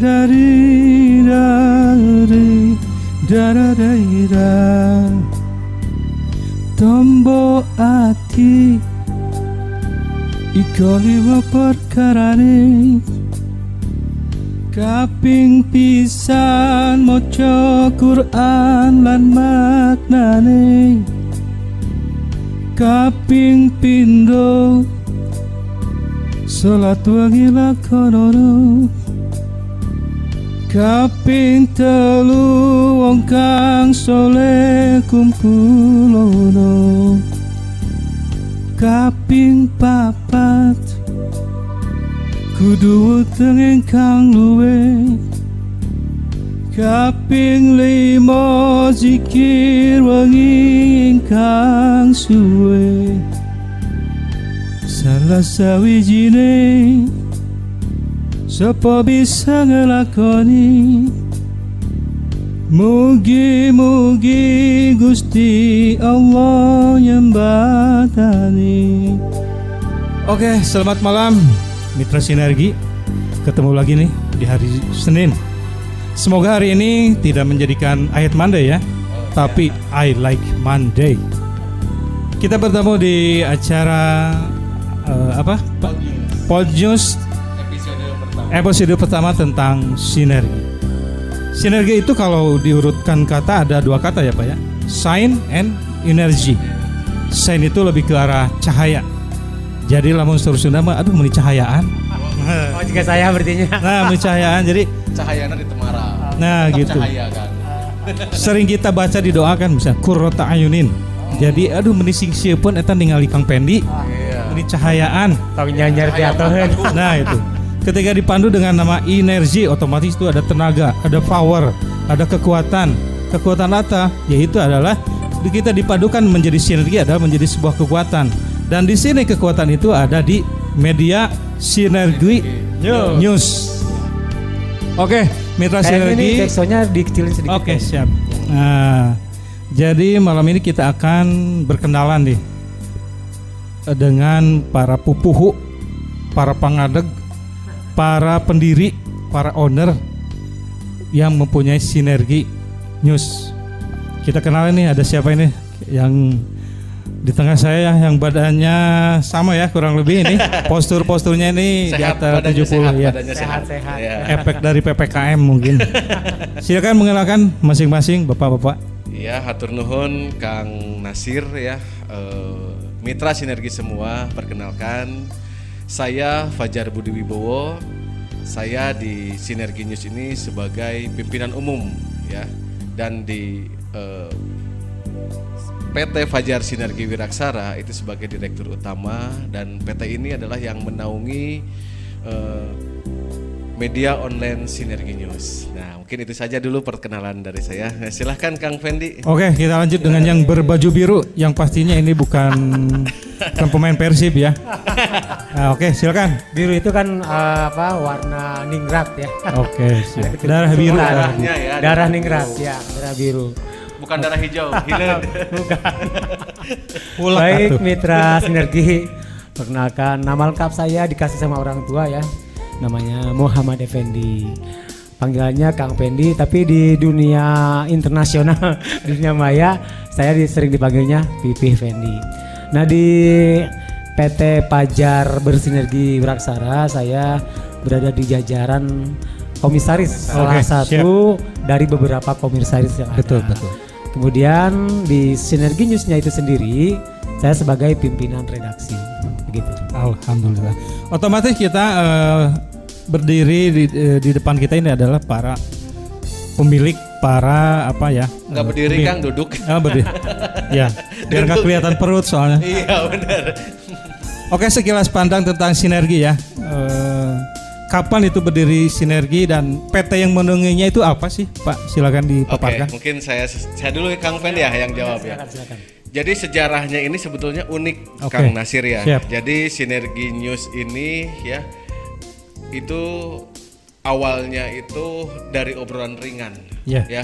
da di da di da da da da Tombo ati Iko lima perkarane Kaping pisan moco Quran lan maknane. Kaping pindo Salat wangi lakonono Kaping telu wong kang soleh kumpulono Kaping papat Kudu weteng kang luwe. Kaping limo zikir wangi ingkang suwe. Salah sawijine Sapa bisa ngelakoni? Mugi-mugi Gusti Allah nyembatani Oke, selamat malam Mitra Sinergi. Ketemu lagi nih di hari Senin. Semoga hari ini tidak menjadikan ayat Monday ya Tapi I like Monday. Kita bertemu di acara eh, apa? Pod News episode pertama tentang sinergi. Sinergi itu kalau diurutkan kata ada dua kata ya Pak ya. Sign and energy. Sign itu lebih ke arah cahaya. Jadi lamun suruh Sunda mah aduh meni cahayaan. Oh juga saya berarti Nah, meni cahayaan. Jadi Cahayana di Temara. nah Tetap gitu. Cahaya kan. Sering kita baca didoakan bisa kurrota ayunin. Jadi aduh meni sing pun eta ningali Kang Pendi, Iya. meni cahayaan. Tong nyanyar tiatoheun. Nah itu. Ketika dipandu dengan nama energi, otomatis itu ada tenaga, ada power, ada kekuatan. Kekuatan apa? Yaitu adalah kita dipadukan menjadi sinergi adalah menjadi sebuah kekuatan. Dan di sini kekuatan itu ada di media sinergi news. Oke, mitra Kayaknya ini sinergi. backsoundnya dikecilin sedikit. Oke, siap. Nah, jadi malam ini kita akan berkenalan nih eh, dengan para pupuhu, para pangadeg, para pendiri, para owner yang mempunyai sinergi news. Kita kenalan nih ada siapa ini yang di tengah saya yang badannya sama ya kurang lebih ini postur-posturnya ini di Sehat, atas badannya 70 sehat, ya badannya Sehat, sehat. Iya. efek dari PPKM mungkin. Silakan mengenalkan masing-masing Bapak-bapak. Iya, hatur nuhun Kang Nasir ya. Eh, mitra sinergi semua, perkenalkan saya Fajar Budi Wibowo. Saya di Sinergi News ini sebagai pimpinan umum ya dan di eh, PT Fajar Sinergi Wiraksara itu sebagai direktur utama dan PT ini adalah yang menaungi eh, media online Sinergi News. Nah, mungkin itu saja dulu perkenalan dari saya. Nah, silahkan Kang Fendi. Oke, kita lanjut dengan yang berbaju biru yang pastinya ini bukan bukan pemain Persib ya. Nah, oke, silakan. Biru itu kan eh, apa warna ningrat ya. Oke, siap. Darah biru. darah. Darahnya ya. Darah ningrat ya, darah biru. Bukan darah hijau, hilang. Pulak Baik atuh. mitra sinergi, perkenalkan nama lengkap saya dikasih sama orang tua ya. Namanya Muhammad Effendi. Panggilannya Kang Fendi, tapi di dunia internasional, di dunia maya, saya sering dipanggilnya Pipi Fendi. Nah di PT Pajar Bersinergi Wiraksara, saya berada di jajaran komisaris, salah Oke, satu dari beberapa komisaris yang ada. Betul, betul. Kemudian di Sinergi Newsnya itu sendiri, saya sebagai pimpinan redaksi. Begitu. Alhamdulillah. Otomatis kita eh, berdiri di, eh, di depan kita ini adalah para pemilik para apa ya? Nggak berdiri pemilik- Kang, duduk. Ah, berdiri. ya, biar nggak kelihatan perut soalnya. iya, benar. Oke, sekilas pandang tentang sinergi ya. Eh, kapan itu berdiri sinergi dan PT yang menunggunya itu apa sih, Pak? Silakan Oke, dipaparkan. mungkin saya saya dulu Kang Fendi ya yang jawab ya. Silakan, silakan. Jadi sejarahnya ini sebetulnya unik Oke, Kang Nasir ya. siap. Jadi Sinergi News ini ya itu awalnya itu dari obrolan ringan Ya. ya.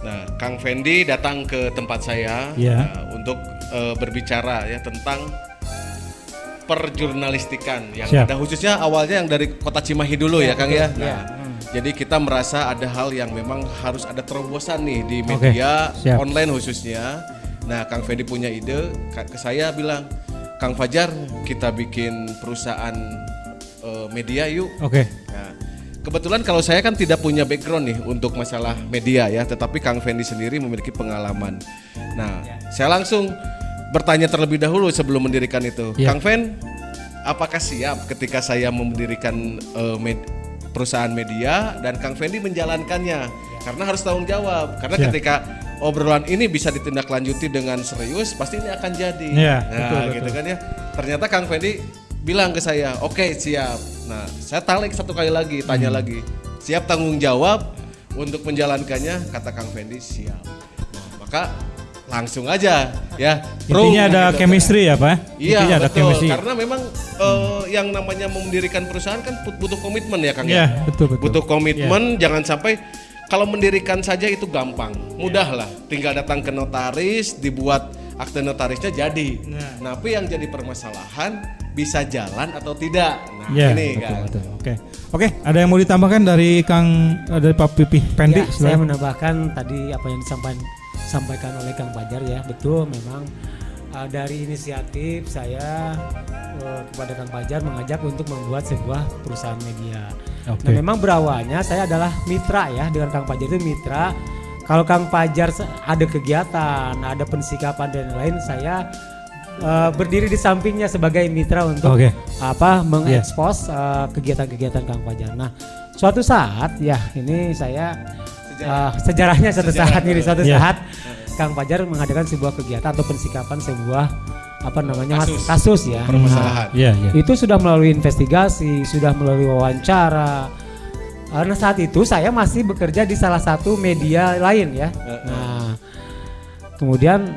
Nah, Kang Fendi datang ke tempat saya Ya. nah, untuk eh, berbicara ya tentang perjurnalistikan yang Siap. ada khususnya awalnya yang dari kota Cimahi dulu ya, Kang ya. Nah, Jadi kita merasa ada hal yang memang harus ada terobosan nih di media siap. online khususnya. Nah, Kang Fendi punya ide, ke saya bilang, Kang Fajar, kita bikin perusahaan media yuk. Oke. Nah, kebetulan kalau saya kan tidak punya background nih untuk masalah media ya, tetapi Kang Fendi sendiri memiliki pengalaman. Nah, saya langsung bertanya terlebih dahulu sebelum mendirikan itu. Ya. Kang Fen, apakah siap ketika saya mendirikan eh, med- perusahaan media dan Kang Fendi menjalankannya? Karena harus tanggung jawab. Karena Ya. ketika obrolan ini bisa ditindaklanjuti dengan serius, pasti ini akan jadi. Ya, nah, betul, gitu betul. kan ya. Ternyata Kang Fendi bilang ke saya, oke siap. Nah, saya tarik satu kali lagi, tanya Hmm. lagi, siap tanggung jawab untuk menjalankannya? Kata Kang Fendi siap. Nah, maka langsung aja ya. Bro, Intinya ada gitu. chemistry ya Pak? Iya Intinya ada betul, chemistry. karena memang eh, yang namanya mendirikan perusahaan kan but- butuh komitmen ya Kang Iya, ya. betul, betul. Butuh komitmen, jangan sampai kalau mendirikan saja itu gampang, mudah lah. Tinggal datang ke notaris, dibuat akte notarisnya jadi. Nah, tapi yang jadi permasalahan bisa jalan atau tidak. Nah, Iya, ini betul, kan. betul. Oke. Oke, ada yang mau ditambahkan dari Kang eh, dari Pak Pipi Pendi? Ya, saya silakan. menambahkan tadi apa yang disampaikan sampaikan oleh Kang Fajar ya betul memang uh, dari inisiatif saya uh, kepada Kang Fajar mengajak untuk membuat sebuah perusahaan media. Oke. Nah memang berawalnya saya adalah mitra ya dengan Kang Fajar itu mitra. Kalau Kang Fajar ada kegiatan, ada pensikapan dan lain saya uh, berdiri di sampingnya sebagai mitra untuk Oke. apa mengekspos uh, kegiatan-kegiatan Kang Fajar. Nah, suatu saat ya ini saya uh, sejarahnya suatu saat nih suatu Iya. saat Kang Fajar mengadakan sebuah kegiatan atau pensikapan sebuah apa namanya Kasus. kasus ya. Permasalahan. Iya, iya. Itu sudah melalui investigasi, sudah melalui wawancara. Karena saat itu saya masih bekerja di salah satu media lain ya. Nah, kemudian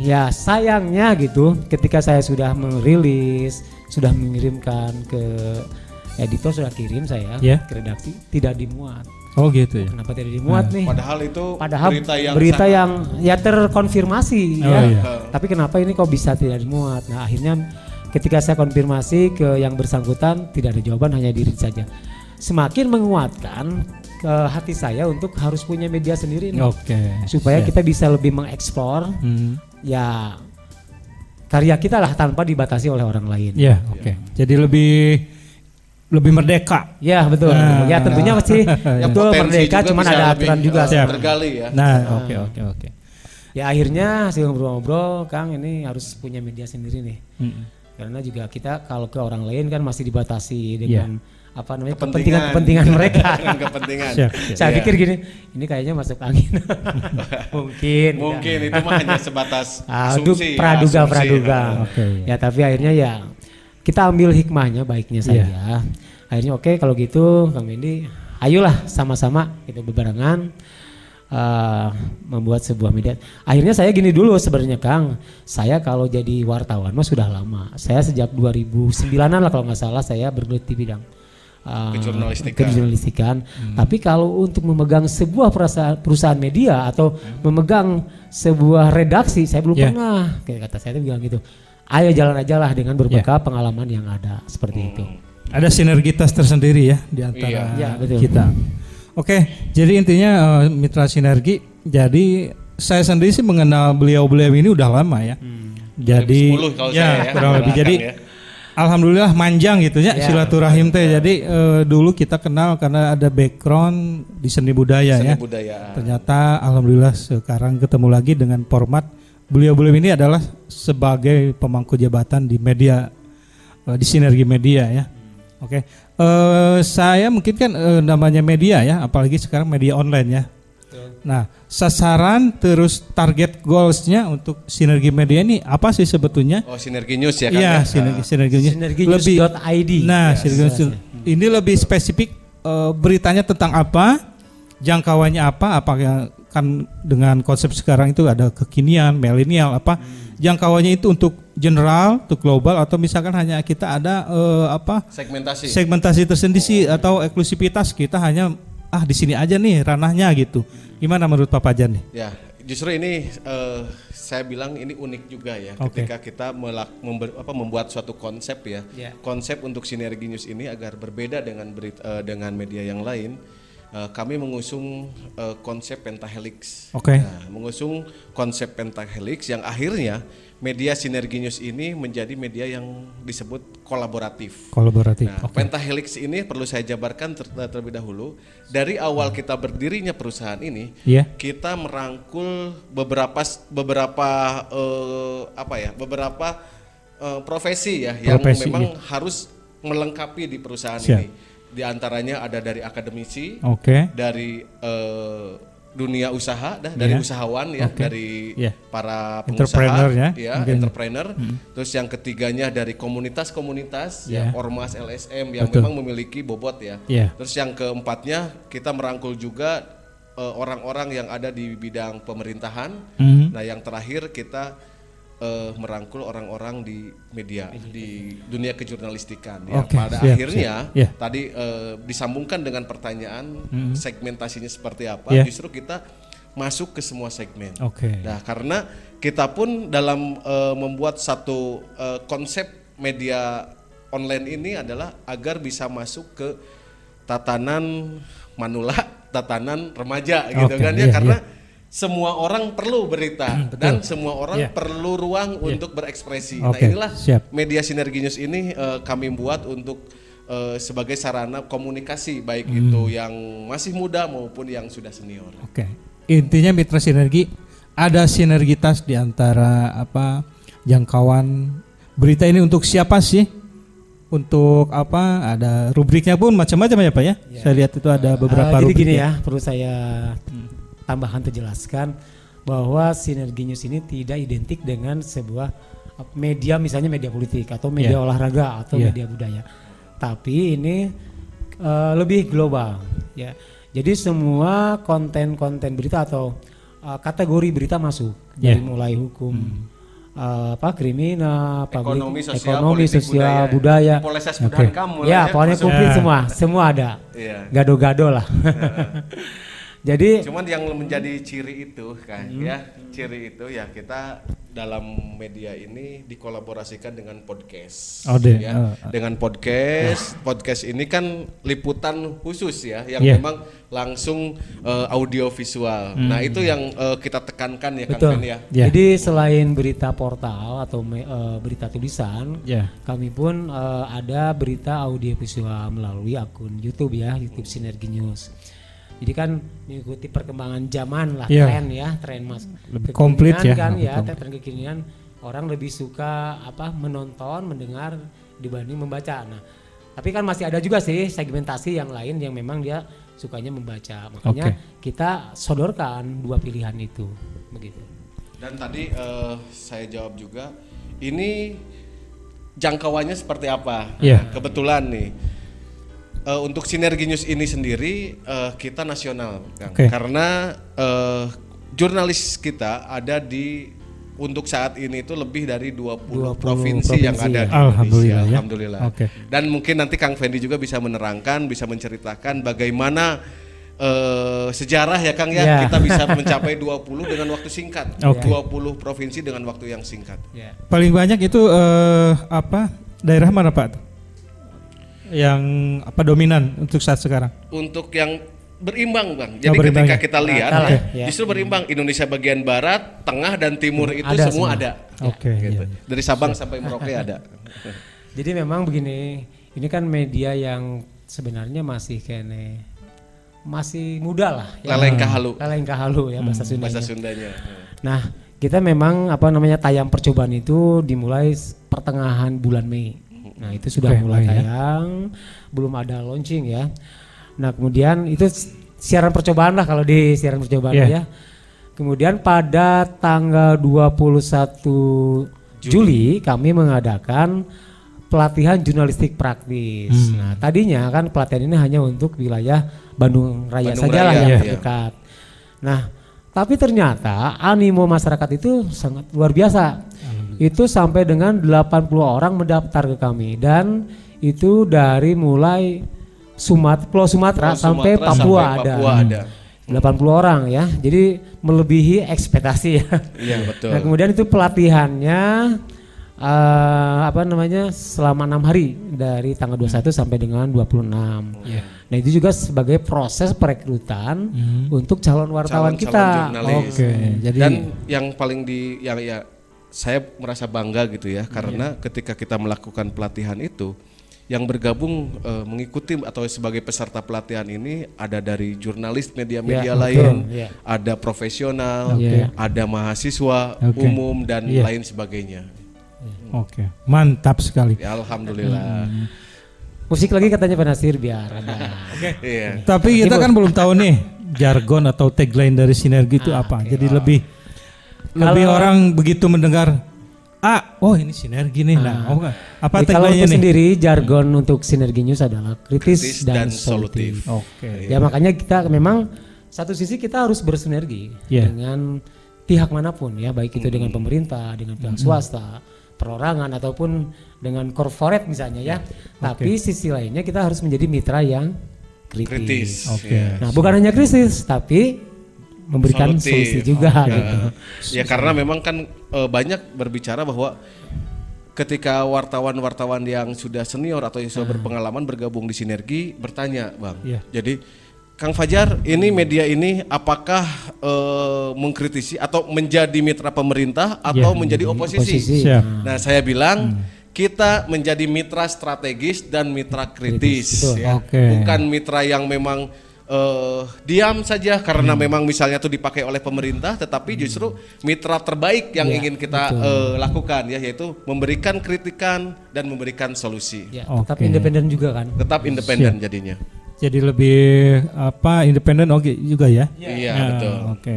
ya sayangnya gitu, ketika saya sudah merilis, sudah mengirimkan ke editor sudah kirim saya Ya. ke redaksi tidak dimuat. Oh gitu ya. Kenapa tidak dimuat nih? Padahal itu Padahal berita yang berita sangat- yang ya terkonfirmasi Oh, ya. iya. Tapi kenapa ini kok bisa tidak dimuat? Nah, akhirnya ketika saya konfirmasi ke yang bersangkutan tidak ada jawaban hanya diri saja. Semakin menguatkan ke hati saya untuk harus punya media sendiri nih. Oke. supaya Siap. kita bisa lebih mengeksplor Hmm. Ya karya kita lah tanpa dibatasi oleh orang lain. Ya, oke. Jadi lebih lebih merdeka. Ya betul. Nah. Ya tentunya masih yang betul merdeka, cuman ada lebih, aturan juga. Siap. tergali ya. Nah, oke oke oke. Ya akhirnya hasil ngobrol-ngobrol, Kang ini harus punya media sendiri nih. Mm. Karena juga kita kalau ke orang lain kan masih dibatasi dengan apa namanya Kepentingan. kepentingan-kepentingan mereka. Kepentingan. Siap, siap. Saya Iya. pikir gini, ini kayaknya masuk angin. Mungkin. Mungkin itu mah hanya sebatas Aduh, asumsi, praduga asumsi. praduga. Oke. Ya tapi akhirnya ya kita ambil hikmahnya baiknya Iya. saja. Akhirnya oke kalau gitu Kang Mendy, ayolah sama-sama kita bebarengan eh, membuat sebuah media. Akhirnya saya gini dulu sebenarnya Kang, saya kalau jadi wartawan mah sudah lama. Saya sejak 2009-an lah kalau nggak salah saya bergelut di bidang eh, Kejurnalistikan. kejurnalistikan. Tapi kalau untuk memegang sebuah perusahaan, perusahaan media atau memegang sebuah redaksi, saya belum Ya. pernah. Kayak kata saya itu bilang gitu. Ayo jalan aja lah dengan berbekal pengalaman yang ada seperti itu. Ada sinergitas tersendiri ya di antara Iya. Iya, betul. Oke, jadi intinya eh, mitra sinergi. Jadi saya sendiri sih mengenal beliau-beliau ini udah lama ya. Jadi 2010 kalau ya, saya ya, kurang lebih. Jadi ya. alhamdulillah manjang gitu ya, Ya. silaturahim teh. Jadi eh, dulu kita kenal karena ada background di seni budaya Seni ya. budaya. Ternyata alhamdulillah sekarang ketemu lagi dengan format beliau-beliau ini adalah sebagai pemangku jabatan di media eh, di sinergi media ya. Oke, Eh, saya mungkin kan eh, namanya media ya, apalagi sekarang media online ya. Nah, sasaran terus target goalsnya untuk sinergi media ini apa sih sebetulnya? Oh, sinergi news ya kan? Iya, ya? sinergi Ah. sinergi Sinerginews.id. Nah, Ya, sinergi news. ini lebih spesifik eh, beritanya tentang apa, jangkauannya apa, apa yang kan dengan konsep sekarang itu ada kekinian, milenial apa, jangkauannya itu untuk general, untuk global atau misalkan hanya kita ada eh, apa segmentasi. segmentasi tersendiri atau eksklusivitas kita hanya ah di sini aja nih ranahnya gitu. Gimana menurut Pak Pajan nih? ya, justru ini eh, saya bilang ini unik juga ya Oke. ketika kita melak, member- apa, membuat suatu konsep ya. Ya. Konsep untuk sinergi news ini agar berbeda dengan berit- eh, dengan media yang lain. Eh, kami mengusung eh, konsep pentahelix. Oke. Nah, mengusung konsep pentahelix yang akhirnya media sinergi news ini menjadi media yang disebut kolaboratif. Kolaboratif. Nah, Oke. Pentahelix ini perlu saya jabarkan ter- terlebih dahulu. Dari awal kita berdirinya perusahaan ini, Iya. kita merangkul beberapa beberapa eh, apa ya, beberapa eh, profesi ya yang Profesi, memang iya. harus melengkapi di perusahaan Siap. ini. Di antaranya ada dari akademisi, Oke. dari eh, dunia usaha, dah, dari Iya. usahawan ya, Oke. dari Iya. para Entrepreneur pengusaha, ya, ya, mungkin. entrepreneur. Terus yang ketiganya dari komunitas-komunitas, Iya. ya, ormas LSM yang Betul. memang memiliki bobot ya. Iya. Terus yang keempatnya kita merangkul juga eh, orang-orang yang ada di bidang pemerintahan. Mhm. Nah, yang terakhir kita eh, merangkul orang-orang di media, di dunia kejurnalistikan. Ya, Oke, pada siap, akhirnya siap. Iya. tadi eh, disambungkan dengan pertanyaan segmentasinya seperti apa, Iya. justru kita masuk ke semua segmen. Oke. Nah, karena kita pun dalam eh, membuat satu eh, konsep media online ini adalah agar bisa masuk ke tatanan manula, tatanan remaja gitu Oke, kan ya iya, karena semua orang perlu berita dan semua orang Iya. perlu ruang untuk berekspresi. Nah, Oke, inilah siap. media Sinergi News ini eh, kami buat untuk eh, sebagai sarana komunikasi baik Hmm. itu yang masih muda maupun yang sudah senior. Oke. Intinya mitra sinergi ada sinergitas di antara apa jangkauan berita ini untuk siapa sih? Untuk apa? Ada rubriknya pun macam-macam ya Pak ya. Saya lihat itu ada beberapa Eh, jadi rubrik. gini ya, perlu saya tambahkan atau jelaskan bahwa sinergi news ini tidak identik dengan sebuah media misalnya media politik atau media Iya. olahraga atau Iya. media budaya. Tapi ini eh, lebih global ya. Jadi semua konten-konten berita atau eh, kategori berita masuk Iya. dari mulai hukum eh, apa kriminal, publik- Ekonomi, sosial, ekonomi, politik, sosial, budaya. budaya. Budhan kamu lah Ya, pokoknya komplit Ya. semua, semua ada. Iya. Gado-gado lah. Jadi Cuman yang menjadi ciri itu kan Hmm. ya, ciri itu ya kita dalam media ini dikolaborasikan dengan podcast. Oh, deh. ya. Oh. Dengan podcast, podcast ini kan liputan khusus ya yang Iya. memang langsung eh, audio visual. Nah, itu yang eh, kita tekankan ya Kang betul. Ben ya. Ya. Jadi selain berita portal atau me- eh, berita tulisan, Ya. kami pun eh, ada berita audio visual melalui akun YouTube ya, YouTube Sinergi News. Jadi kan mengikuti perkembangan zaman lah, Iya. tren ya, tren mas. Lebih komplit ya, kan ya, komplit. tren kekinian orang lebih suka apa menonton, mendengar dibanding membaca. Nah, tapi kan masih ada juga sih segmentasi yang lain yang memang dia sukanya membaca. Makanya kita sodorkan dua pilihan itu, begitu. Dan tadi eh, saya jawab juga, ini jangkauannya seperti apa? Iya. Nah, kebetulan nih, eh, untuk sinergi news ini sendiri eh, kita nasional, Kang. Oke. karena eh, jurnalis kita ada di untuk saat ini itu lebih dari 20, 20 provinsi, yang provinsi, ada ya. di Indonesia. Alhamdulillah ya. Alhamdulillah. Oke. Dan mungkin nanti Kang Fendi juga bisa menerangkan, bisa menceritakan bagaimana eh, sejarah ya Kang ya, Ya. kita bisa mencapai 20 dengan waktu singkat. Oke. 20 provinsi dengan waktu yang singkat. Ya. Paling banyak itu eh, apa? Daerah mana Pak? Yang apa dominan untuk saat sekarang? Untuk yang berimbang Bang. Jadi berimbang ketika ya? kita lihat ya, ya. justru berimbang Indonesia bagian barat, tengah dan timur itu Ada semua semua. ada. Oke, Gitu. iya, iya. Dari Sabang sampai Merauke ada. Jadi memang begini, ini kan media yang sebenarnya masih kene masih muda lah. Ya. Lalengka halu Lalengka halu ya bahasa Sundanya. bahasa Sundanya. Nah, kita memang apa namanya tayang percobaan itu dimulai pertengahan bulan Mei. Nah, itu sudah Oke, mulai Mei ya. tayang, belum ada launching ya. Nah, kemudian itu siaran percobaan lah kalau di siaran percobaan Iya. ya. Kemudian pada tanggal 21 Juli kami mengadakan pelatihan jurnalistik praktis. Hmm. Nah, tadinya kan pelatihan ini hanya untuk wilayah Bandung Raya Bandung saja lah yang iya. terdekat. Nah, tapi ternyata animo masyarakat itu sangat luar biasa. Itu sampai dengan 80 orang mendaftar ke kami dan itu dari mulai Sumat Pulau Sumatera Pulau sampai Sumatera Papua sampai ada. Papua ada. 80 orang ya. Jadi melebihi ekspektasi ya. Iya betul. Nah, kemudian itu pelatihannya eh, apa namanya selama enam hari dari tanggal 21 sampai dengan 26. Nah itu juga sebagai proses perekrutan untuk calon wartawan Calon-calon kita. Oke, jadi Dan yang paling di yang ya saya merasa bangga gitu ya karena ketika kita melakukan pelatihan itu yang bergabung eh, mengikuti atau sebagai peserta pelatihan ini ada dari jurnalis media-media Ya, lain, ya. ada profesional, Oke. ada mahasiswa Oke. umum dan Iya. lain sebagainya. oke, mantap sekali. Ya alhamdulillah. Musik lagi katanya Pak Nasir biar ada. Iya. Tapi kita kan belum tahu nih jargon atau tagline dari sinergi itu apa. Jadi lebih lebih orang begitu mendengar ah, oh ini sinergi nih. Nah, oh, apa Jadi kalau tagline-nya untuk nih? sendiri jargon untuk sinergi news adalah kritis, Kritis dan, dan solutif. solutif. Oke. Ya makanya kita memang satu sisi kita harus bersinergi Iya. dengan pihak mana pun ya, baik itu dengan pemerintah, dengan pihak swasta, perorangan ataupun dengan corporate misalnya ya. Tapi sisi lainnya kita harus menjadi mitra yang kritis. Kritis. Oke. ya. Nah, bukan hanya kritis tapi memberikan Solutif. solusi juga Ya. gitu. Ya karena memang kan eh, banyak berbicara bahwa ketika wartawan-wartawan yang sudah senior atau yang sudah berpengalaman bergabung di sinergi bertanya, Bang. Iya. Jadi Kang Fajar, ini media ini apakah eh, mengkritisi atau menjadi mitra pemerintah atau Iya, menjadi oposisi? oposisi. Siap. Nah, saya bilang kita menjadi mitra strategis dan mitra kritis, betul. ya. Oke. bukan mitra yang memang eh, diam saja karena memang misalnya itu dipakai oleh pemerintah, tetapi justru mitra terbaik yang Ya, ingin kita eh, lakukan ya, yaitu memberikan kritikan dan memberikan solusi. Ya, Oke. tetap independen juga kan. Tetap independen jadinya. Jadi lebih apa independen oke juga ya? Iya Nah, betul. Oke.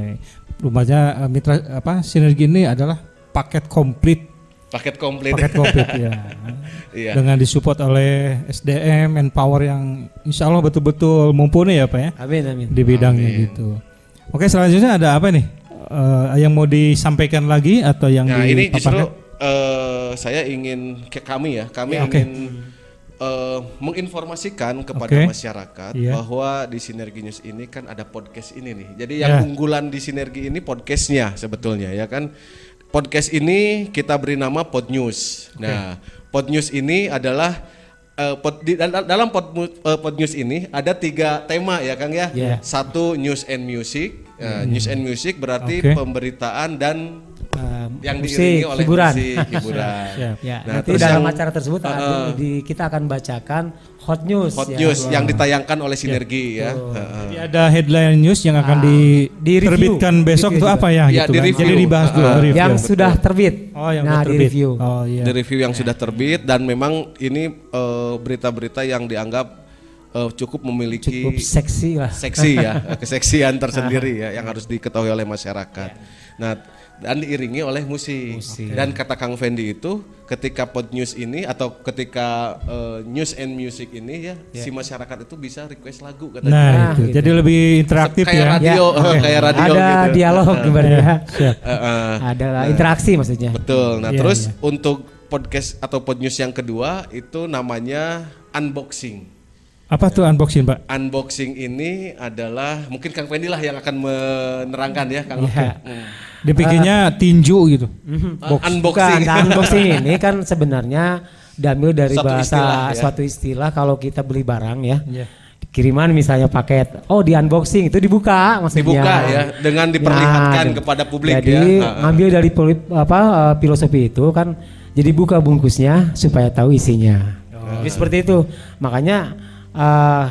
Rupanya eh, mitra apa sinergi ini adalah paket komplit, Paket komplit. paket komplit ya. Iya. Dengan disupport oleh SDM manpower yang insya Allah betul-betul mumpuni ya Pak ya Amin amin. di bidangnya gitu. Oke selanjutnya ada apa nih? Eh, yang mau disampaikan lagi atau yang Nah ini justru eh, saya ingin ke kami ya, kami Ya, oke. ingin eh, menginformasikan kepada Oke. masyarakat Iya. bahwa di Sinergi News ini kan ada podcast ini nih. Jadi Ya. yang unggulan di Sinergi ini podcastnya sebetulnya ya kan. Podcast ini kita beri nama Pod News. Nah, Pod News ini adalah eh, pod- di- dal- dalam pod, eh, pod news ini ada tiga tema ya Kang ya. Ya. Satu news and music. Nah, News and music berarti Oke. pemberitaan dan yang musik, diiringi oleh hiburan. musik, hiburan. Siap. Ya, Nah, nanti terus dalam yang- acara tersebut ada- di, kita akan bacakan hot news. Hot ya. news yang ditayangkan oleh Sinergi ya. Heeh. Jadi ada headline news yang akan Ah, di-review. diterbitkan besok itu apa ya? Ya, gitu di kan. review. Jadi dibahas dulu. Ah, review. yang sudah terbit. Oh, yang nah, di terbit. review. Oh iya. The review yang sudah terbit dan memang ini eh, berita-berita yang dianggap eh, cukup memiliki Cukup seksi lah. seksi ya, keseksian tersendiri ya yang harus diketahui oleh masyarakat. Nah, dan diiringi oleh musik. Dan kata Kang Fendi itu ketika pod news ini atau ketika eh, news and music ini ya, si masyarakat itu bisa request lagu katanya. Nah, Nah, itu. gitu. Jadi lebih interaktif kayak ya. radio, Ya. kayak radio ada gitu. dialog gimana ya. Siap. Heeh. Ada interaksi maksudnya. Betul. Nah, Iya, terus iya. untuk podcast atau pod news yang kedua itu namanya unboxing. Apa tuh unboxing, Pak? Unboxing ini adalah mungkin Kang Fendi lah yang akan menerangkan ya, Kang. Iya. Hmm. Dibikinnya tinju gitu. Uh, unboxing. Bukan, unboxing ini kan sebenarnya diambil dari Suatu bahasa istilah, ya. suatu istilah kalau kita beli barang ya. Iya. Kiriman misalnya paket, oh di unboxing itu dibuka maksudnya. Dibuka ya, dengan diperlihatkan dan- kepada publik jadi, ya. Ngambil dari apa eh, filosofi itu kan jadi buka bungkusnya supaya tahu isinya. Oh. Jadi seperti itu. Makanya eh,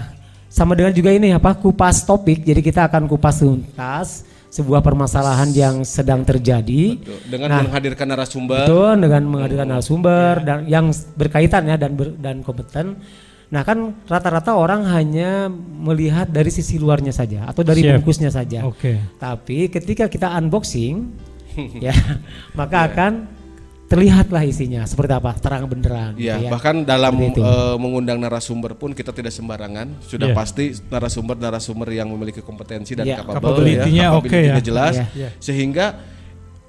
sama dengan juga ini apa kupas topik. Jadi kita akan kupas tuntas sebuah permasalahan yang sedang terjadi. Tuh, Dengan Nah, menghadirkan narasumber. Betul dengan menghadirkan narasumber dan yang berkaitan ya dan ber- dan kompeten. Nah kan rata-rata orang hanya melihat dari sisi luarnya saja atau dari Siap. bungkusnya saja. Oke. Tapi ketika kita unboxing, ya maka akan terlihatlah isinya seperti apa terang benderang. Ya, gitu ya. bahkan dalam eh, mengundang narasumber pun kita tidak sembarangan. Sudah Iya. pasti narasumber-narasumber yang memiliki kompetensi dan Iya. capable Capability-nya ya, oke capability-nya ya. jelas Iya. Iya. sehingga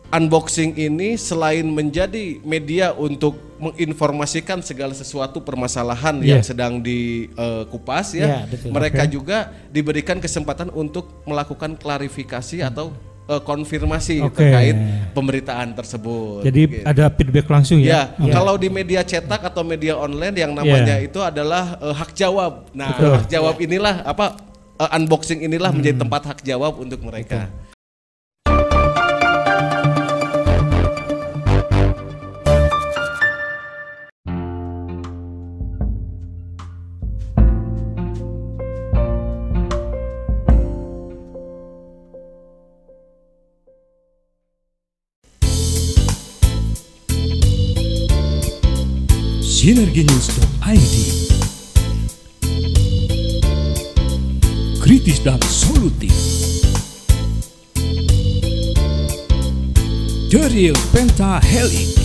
unboxing ini selain menjadi media untuk menginformasikan segala sesuatu permasalahan yang Iya. sedang dikupas ya, Iya, betul. mereka juga diberikan kesempatan untuk melakukan klarifikasi atau eh, konfirmasi Oke. terkait pemberitaan tersebut. Jadi Gitu. ada feedback langsung Ya, ya. kalau di media cetak atau media online yang namanya itu adalah eh, hak jawab. Nah, Betul. hak jawab inilah apa eh, unboxing inilah menjadi tempat hak jawab untuk mereka. Sinerginews.id Kritis dan solutif. The Real Pentahelix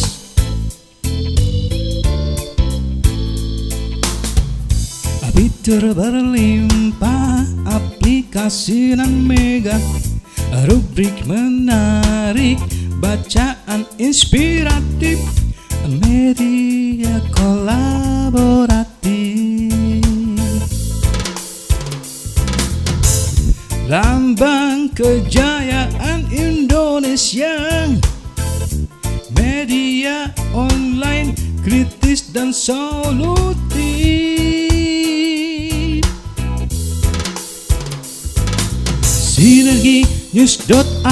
Fitur berlimpah aplikasi dan mega. Rubrik menarik Bacaan inspiratif Media kolaboratif. Lambang kejayaan Indonesia. Media online kritis dan solutif. Sinergi News.id